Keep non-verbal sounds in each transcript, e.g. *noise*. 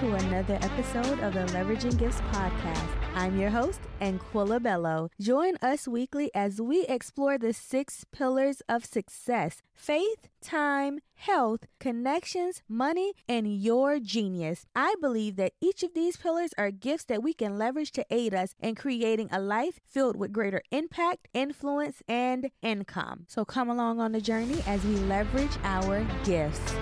to another episode of the Leveraging Gifts podcast. I'm your host, Anquilla Bello. Join us weekly as we explore the six pillars of success faith, time, health, connections, money, and your genius. I believe that each of these pillars are gifts that we can leverage to aid us in creating a life filled with greater impact, influence, and income. So come along on the journey as we leverage our gifts.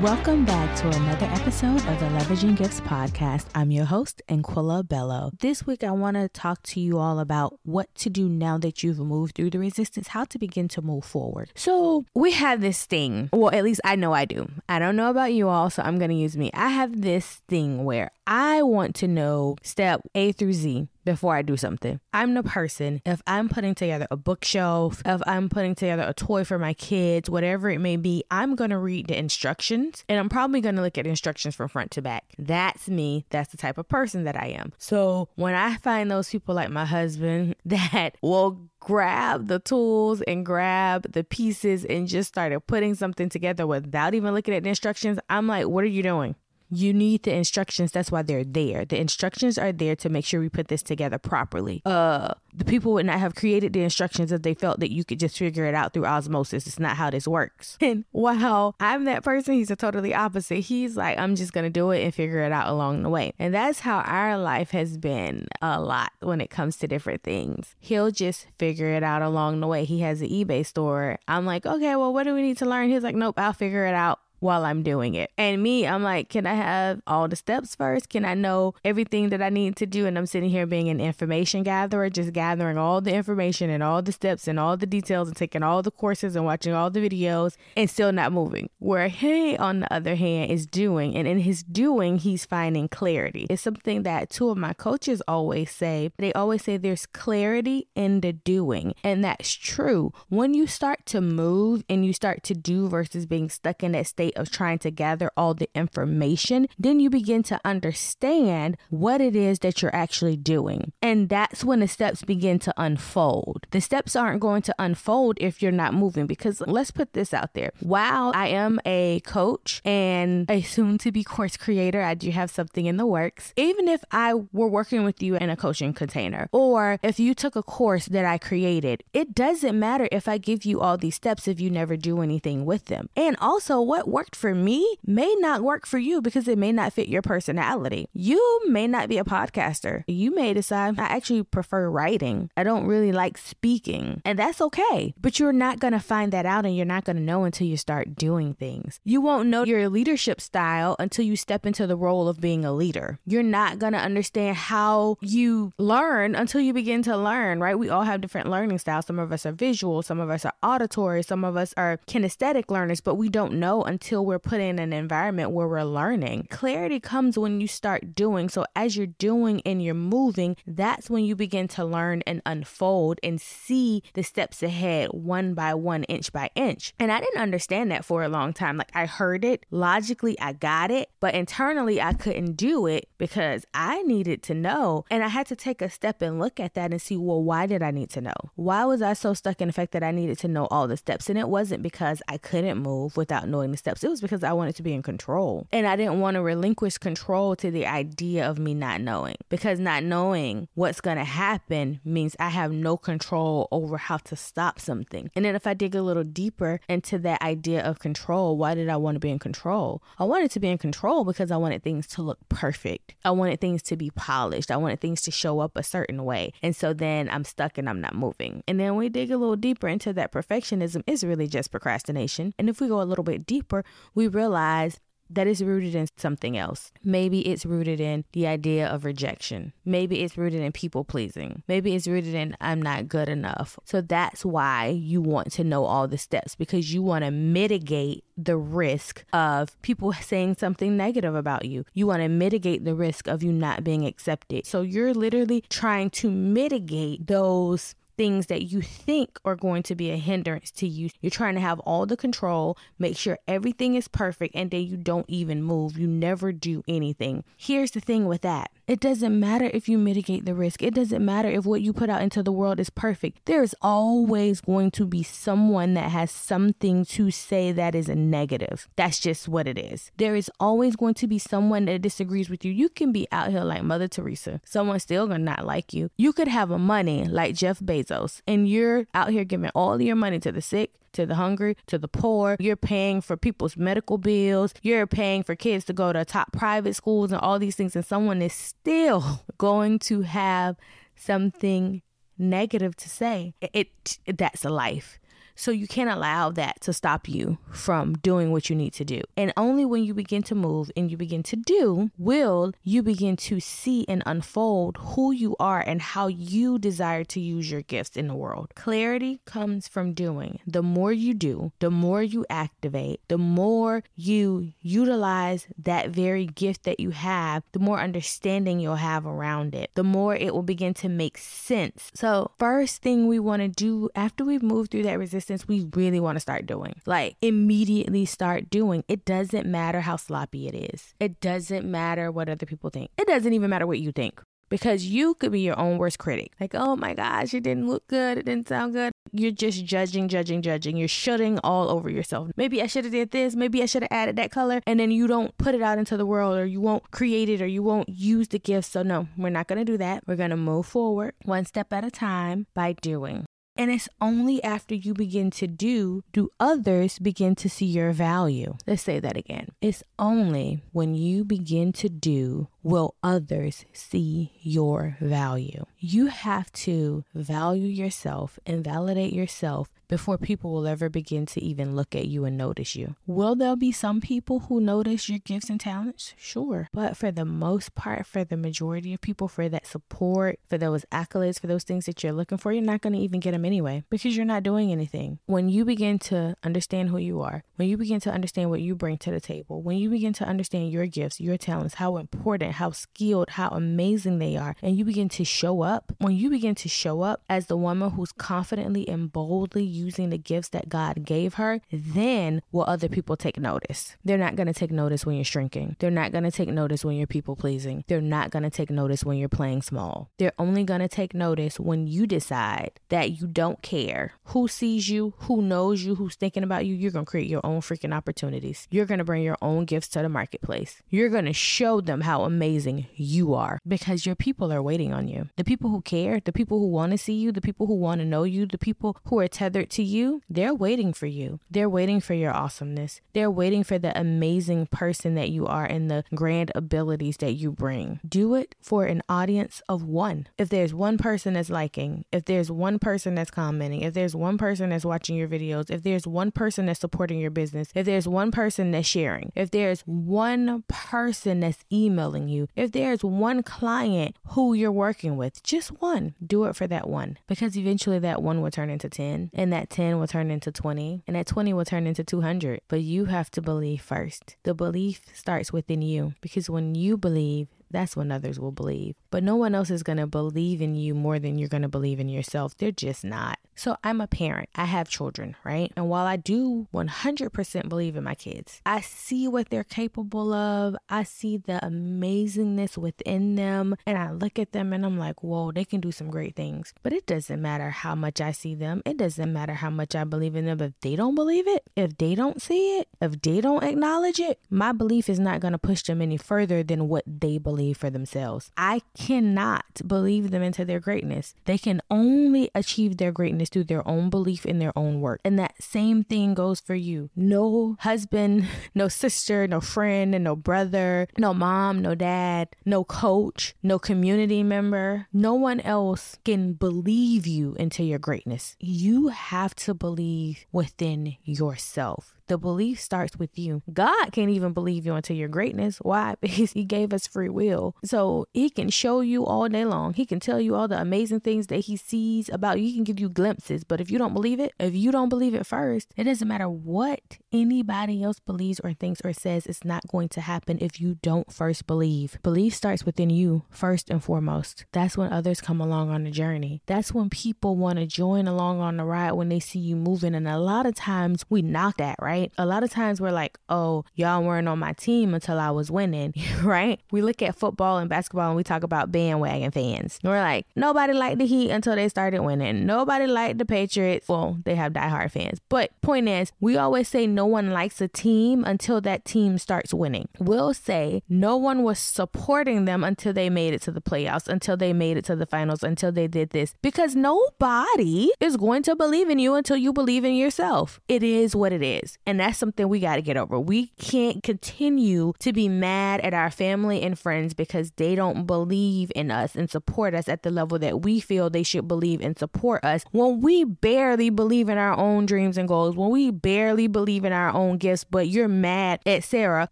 Welcome back to another episode of the Leveraging Gifts podcast. I'm your host, Anquilla Bello. This week, I want to talk to you all about what to do now that you've moved through the resistance, how to begin to move forward. So, we have this thing. Well, at least I know I do. I don't know about you all, so I'm going to use me. I have this thing where I want to know step A through Z before I do something. I'm the person, if I'm putting together a bookshelf, if I'm putting together a toy for my kids, whatever it may be, I'm going to read the instructions and I'm probably going to look at instructions from front to back. That's me. That's the type of person that I am. So when I find those people like my husband *laughs* that will grab the tools and grab the pieces and just started putting something together without even looking at the instructions, I'm like, what are you doing? You need the instructions. That's why they're there. The instructions are there to make sure we put this together properly. Uh, the people would not have created the instructions if they felt that you could just figure it out through osmosis. It's not how this works. *laughs* And wow, I'm that person. He's a totally opposite. He's like, I'm just gonna do it and figure it out along the way. And that's how our life has been a lot when it comes to different things. He'll just figure it out along the way. He has an eBay store. I'm like, okay, well, what do we need to learn? He's like, nope, I'll figure it out while I'm doing it. And me, I'm like, can I have all the steps first? Can I know everything that I need to do? And I'm sitting here being an information gatherer, just gathering all the information and all the steps and all the details and taking all the courses and watching all the videos and still not moving. Where he, on the other hand, is doing, and in his doing, he's finding clarity. It's something that two of my coaches always say. They always say there's clarity in the doing. And that's true. When you start to move and you start to do versus being stuck in that state of trying to gather all the information, then you begin to understand what it is that you're actually doing. And that's when the steps begin to unfold. The steps aren't going to unfold if you're not moving because let's put this out there. While I am a coach and a soon to be course creator, I do have something in the works. Even if I were working with you in a coaching container or if you took a course that I created, it doesn't matter if I give you all these steps if you never do anything with them. And also, what works worked for me may not work for you because it may not fit your personality. You may not be a podcaster. You may decide, I actually prefer writing. I don't really like speaking. And that's okay. But you're not going to find that out and you're not going to know until you start doing things. You won't know your leadership style until you step into the role of being a leader. You're not going to understand how you learn until you begin to learn, right? We all have different learning styles. Some of us are visual, some of us are auditory, some of us are kinesthetic learners, but we don't know until until we're put in an environment where we're learning. Clarity comes when you start doing. So, as you're doing and you're moving, that's when you begin to learn and unfold and see the steps ahead one by one, inch by inch. And I didn't understand that for a long time. Like, I heard it logically, I got it, but internally, I couldn't do it because I needed to know. And I had to take a step and look at that and see, well, why did I need to know? Why was I so stuck in the fact that I needed to know all the steps? And it wasn't because I couldn't move without knowing the steps. It was because I wanted to be in control. And I didn't want to relinquish control to the idea of me not knowing because not knowing what's going to happen means I have no control over how to stop something. And then if I dig a little deeper into that idea of control, why did I want to be in control? I wanted to be in control because I wanted things to look perfect. I wanted things to be polished. I wanted things to show up a certain way. And so then I'm stuck and I'm not moving. And then we dig a little deeper into that perfectionism is really just procrastination. And if we go a little bit deeper, we realize that it's rooted in something else. Maybe it's rooted in the idea of rejection. Maybe it's rooted in people pleasing. Maybe it's rooted in I'm not good enough. So that's why you want to know all the steps because you want to mitigate the risk of people *laughs* saying something negative about you. You want to mitigate the risk of you not being accepted. So you're literally trying to mitigate those things that you think are going to be a hindrance to you. You're trying to have all the control, make sure everything is perfect, and then you don't even move. You never do anything. Here's the thing with that It doesn't matter if you mitigate the risk. It doesn't matter if what you put out into the world is perfect. There is always going to be someone that has something to say that is a negative. That's just what it is. There is always going to be someone that disagrees with you. You can be out here like Mother Teresa. Someone's still gonna not like you. You could have a money like Jeff Bezos, and you're out here giving all your money to the sick, to the hungry, to the poor. You're paying for people's medical bills. You're paying for kids to go to top private schools and all these things. And someone is still *laughs* going to have something negative to say. It, it that's a life. So you can't allow that to stop you from doing what you need to do. And only when you begin to move and you begin to do will you begin to see and unfold who you are and how you desire to use your gifts in the world. Clarity comes from doing. The more you do, the more you activate, the more you utilize that very gift that you have, the more understanding you'll have around it, the more it will begin to make sense. So, first thing we want to do after we've moved through that resistance we really want to start doing. Like immediately start doing. It doesn't matter how sloppy it is. It doesn't matter what other people think. It doesn't even matter what you think because you could be your own worst critic. Like, oh my gosh, it didn't look good. It didn't sound good. You're just judging, judging, judging. You're shutting all over yourself. Maybe I should have did this. Maybe I should have added that color. And then you don't put it out into the world or you won't create it or you won't use the gift. So no, we're not going to do that. We're going to move forward one step at a time by doing. And it's only after you begin to do, do others begin to see your value. Let's say that again. It's only when you begin to do will others see your value. You have to value yourself and validate yourself before people will ever begin to even look at you and notice you. Will there be some people who notice your gifts and talents? Sure. But for the most part, for the majority of people, for that support, for those accolades, for those things that you're looking for, you're not going to even get them anyway because you're not doing anything. When you begin to understand who you are, when you begin to understand what you bring to the table, when you begin to understand your gifts, your talents, how important, how skilled, how amazing they are, and you begin to show up, when you begin to show up as the woman who's confidently and boldly using the gifts that God gave her, then will other people take notice. They're not going to take notice when you're shrinking. They're not going to take notice when you're people pleasing. They're not going to take notice when you're playing small. They're only going to take notice when you decide that you don't care who sees you, who knows you, who's thinking about you. You're going to create your own freaking opportunities. You're going to bring your own gifts to the marketplace. You're going to show them how amazing you are because your people are waiting on you. The people who care, the people who want to see you, the people who want to know you, the people who are tethered to you, they're waiting for you. They're waiting for your awesomeness. They're waiting for the amazing person that you are and the grand abilities that you bring. Do it for an audience of one. If there's one person that's liking, if there's one person that's commenting, if there's one person that's watching your videos, if there's one person that's supporting your business, if there's one person that's sharing, if there's one person that's emailing you, if there's one client who you're working with, just one, do it for that one because eventually that one will turn into 10 and that 10 will turn into 20 and that 20 will turn into 200 but you have to believe first. The belief starts within you because when you believe that's when others will believe. But no one else is going to believe in you more than you're going to believe in yourself. They're just not. So I'm a parent. I have children, right? And while I do 100% believe in my kids, I see what they're capable of. I see the amazingness within them. And I look at them and I'm like, whoa, they can do some great things. But it doesn't matter how much I see them. It doesn't matter how much I believe in them. If they don't believe it, if they don't see it, if they don't acknowledge it, my belief is not going to push them any further than what they believe for themselves. I cannot believe them into their greatness. They can only achieve their greatness through their own belief in their own work. And that same thing goes for you. No husband, *laughs* no sister, no friend, and no brother, no mom, no dad, no coach, no community member. No one else can believe you into your greatness. You have to believe within yourself. The belief starts with you. God can't even believe you until your greatness. Why? *laughs* Because He gave us free will. So He can show you all day long. He can tell you all the amazing things that He sees about you. He can give you glimpses. But if you don't believe it, if you don't believe it first, it doesn't matter what anybody else believes or thinks or says, it's not going to happen if you don't first believe. Belief starts within you first and foremost. That's when others come along on the journey. That's when people want to join along on the ride when they see you moving. And a lot of times we knock that, right? Right? A lot of times we're like, oh, y'all weren't on my team until I was winning, *laughs* right? We look at football and basketball and we talk about bandwagon fans. We're like, nobody liked the Heat until they started winning. Nobody liked the Patriots. Well, they have diehard fans. But point is, we always say no one likes a team until that team starts winning. We'll say no one was supporting them until they made it to the playoffs, until they made it to the finals, until they did this. Because nobody is going to believe in you until you believe in yourself. It is what it is. And that's something we got to get over. We can't continue to be mad at our family and friends because they don't believe in us and support us at the level that we feel they should believe and support us when we barely believe in our own dreams and goals, when we barely believe in our own gifts, but you're mad at Sarah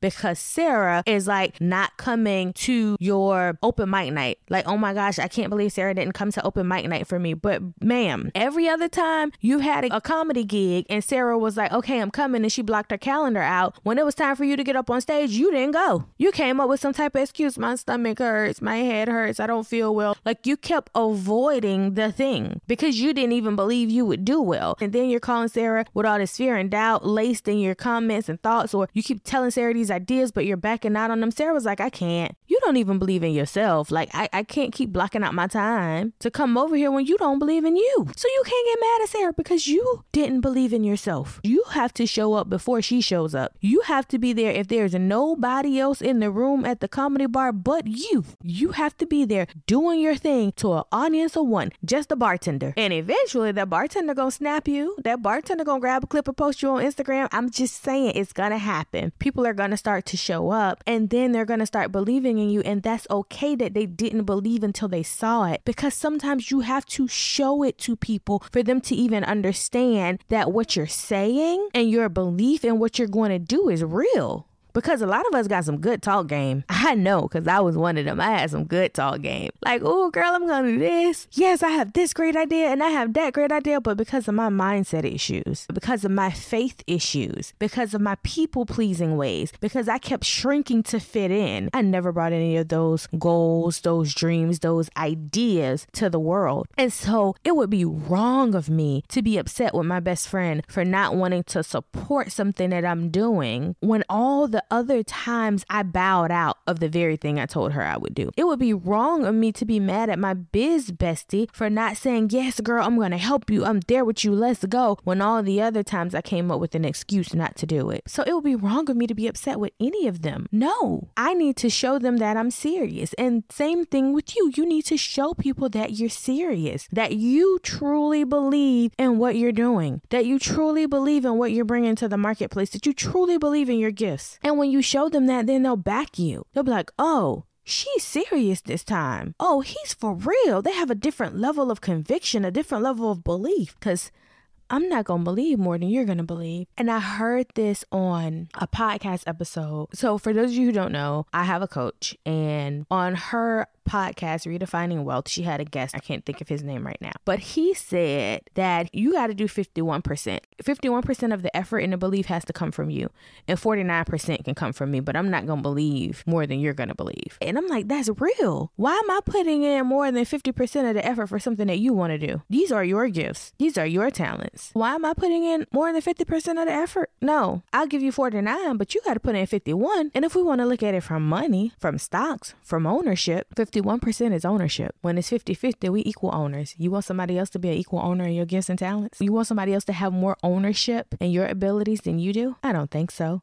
because Sarah is like not coming to your open mic night. Like, oh my gosh, I can't believe Sarah didn't come to open mic night for me. But ma'am, every other time you had a, a comedy gig and Sarah was like, okay, I'm coming, and she blocked her calendar out. When it was time for you to get up on stage, you didn't go. You came up with some type of excuse. My stomach hurts, my head hurts, I don't feel well. Like you kept avoiding the thing because you didn't even believe you would do well. And then you're calling Sarah with all this fear and doubt laced in your comments and thoughts, or you keep telling Sarah these ideas, but you're backing out on them. Sarah was like, I can't. You don't even believe in yourself. Like, I, I can't keep blocking out my time to come over here when you don't believe in you. So you can't get mad at Sarah because you didn't believe in yourself. You have to show up before she shows up. You have to be there if there's nobody else in the room at the comedy bar but you. You have to be there doing your thing to an audience of one, just a bartender. And eventually that bartender gonna snap you. That bartender gonna grab a clip and post you on Instagram. I'm just saying it's gonna happen. People are gonna start to show up and then they're gonna start believing in you. And that's okay that they didn't believe until they saw it. Because sometimes you have to show it to people for them to even understand that what you're saying and your belief in what you're going to do is real because a lot of us got some good talk game. *laughs* I know because I was one of them. I had some good talk game. Like, oh, girl, I'm going to do this. Yes, I have this great idea and I have that great idea. But because of my mindset issues, because of my faith issues, because of my people pleasing ways, because I kept shrinking to fit in, I never brought any of those goals, those dreams, those ideas to the world. And so it would be wrong of me to be upset with my best friend for not wanting to support something that I'm doing when all the other times I bowed out of the very thing I told her I would do. It would be wrong of me to be mad at my biz bestie for not saying, Yes, girl, I'm going to help you. I'm there with you. Let's go. When all the other times I came up with an excuse not to do it. So it would be wrong of me to be upset with any of them. No, I need to show them that I'm serious. And same thing with you. You need to show people that you're serious, that you truly believe in what you're doing, that you truly believe in what you're bringing to the marketplace, that you truly believe in your gifts. And when you show them that, then they'll back you. They'll be like, oh, she's serious this time. Oh, he's for real. They have a different level of conviction, a different level of belief. Because I'm not going to believe more than you're going to believe. And I heard this on a podcast episode. So, for those of you who don't know, I have a coach, and on her podcast, Redefining Wealth, she had a guest. I can't think of his name right now. But he said that you got to do 51%. 51% of the effort and the belief has to come from you, and 49% can come from me. But I'm not going to believe more than you're going to believe. And I'm like, that's real. Why am I putting in more than 50% of the effort for something that you want to do? These are your gifts, these are your talents. Why am I putting in more than 50% of the effort? No, I'll give you 49, but you got to put in 51. And if we want to look at it from money, from stocks, from ownership, 51% is ownership. When it's 50 50, we equal owners. You want somebody else to be an equal owner in your gifts and talents? You want somebody else to have more ownership in your abilities than you do? I don't think so.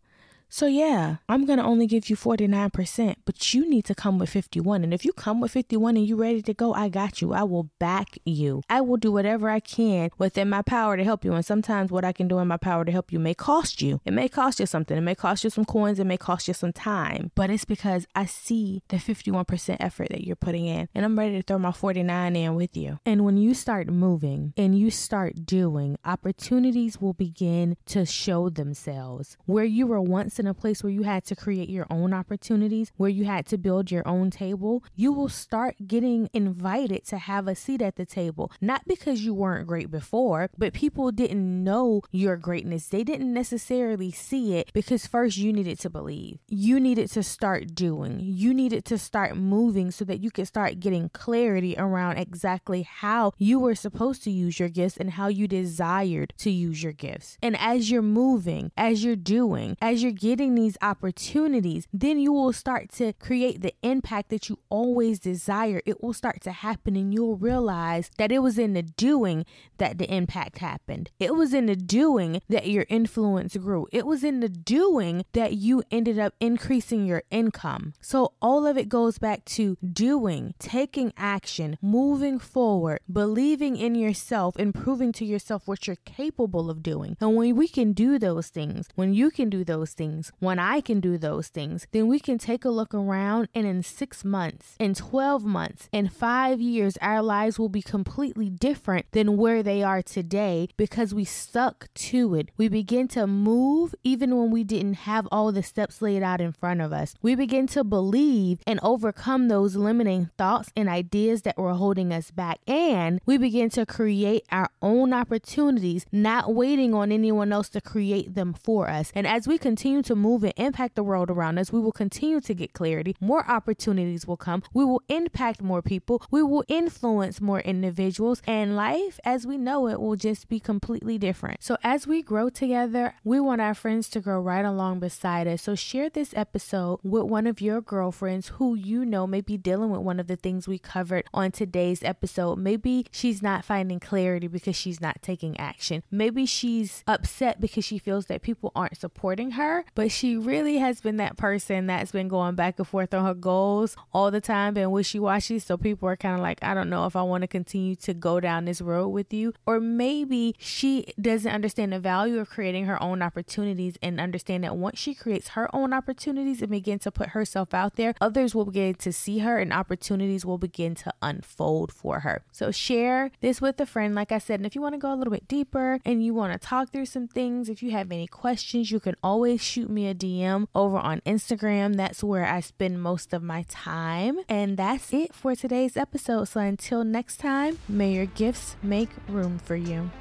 So yeah, I'm going to only give you 49%, but you need to come with 51. And if you come with 51 and you're ready to go, I got you. I will back you. I will do whatever I can within my power to help you. And sometimes what I can do in my power to help you may cost you. It may cost you something. It may cost you some coins. It may cost you some time. But it's because I see the 51% effort that you're putting in. And I'm ready to throw my 49 in with you. And when you start moving and you start doing, opportunities will begin to show themselves. Where you were once in a place where you had to create your own opportunities, where you had to build your own table, you will start getting invited to have a seat at the table. Not because you weren't great before, but people didn't know your greatness. They didn't necessarily see it because first you needed to believe. You needed to start doing. You needed to start moving so that you could start getting clarity around exactly how you were supposed to use your gifts and how you desired to use your gifts. And as you're moving, as you're doing, as you're getting these opportunities, then you will start to create the impact that you always desire. It will start to happen and you'll realize that it was in the doing that the impact happened. It was in the doing that your influence grew. It was in the doing that you ended up increasing your income. So all of it goes back to doing, taking action, moving forward, believing in yourself, and proving to yourself what you're capable of doing. And when we can do those things, when you can do those things, when I can do those things, then we can take a look around and in six months, in 12 months, in five years, our lives will be completely different than where they are today because we stuck to it. We begin to move even when we didn't have all the steps laid out in front of us. We begin to believe and overcome those limiting thoughts and ideas that were holding us back. And we begin to create our own opportunities, not waiting on anyone else to create them for us. And as we continue to move and impact the world around us, we will continue to get clarity. More opportunities will come. We will impact more people. We will influence more individuals. And life as we know it will just be completely different. So as we grow together, we want our friends to grow right along beside us. So share this episode with one of your girlfriends who you know may be dealing with one of the things we covered on today's episode. Maybe she's not finding clarity because she's not taking action. Maybe she's upset because she feels that people aren't supporting her, but she really has been that person that's been going back and forth on her goals all the time been wishy washy. So people are kind of like, I don't know if I want to continue to go down this road with you. Or maybe she doesn't understand the value of creating her own opportunities and understand that once she creates her own opportunities and begin to put herself out there, others will begin to see her and opportunities will begin to unfold for her. So share this with a friend, like I said. And if you want to go a little bit deeper and you want to talk through some things, if you have any questions, you can always shoot me a DM over on Instagram. That's where I spend most of my time. And that's it for today's episode. So until next time, may your gifts make room for you.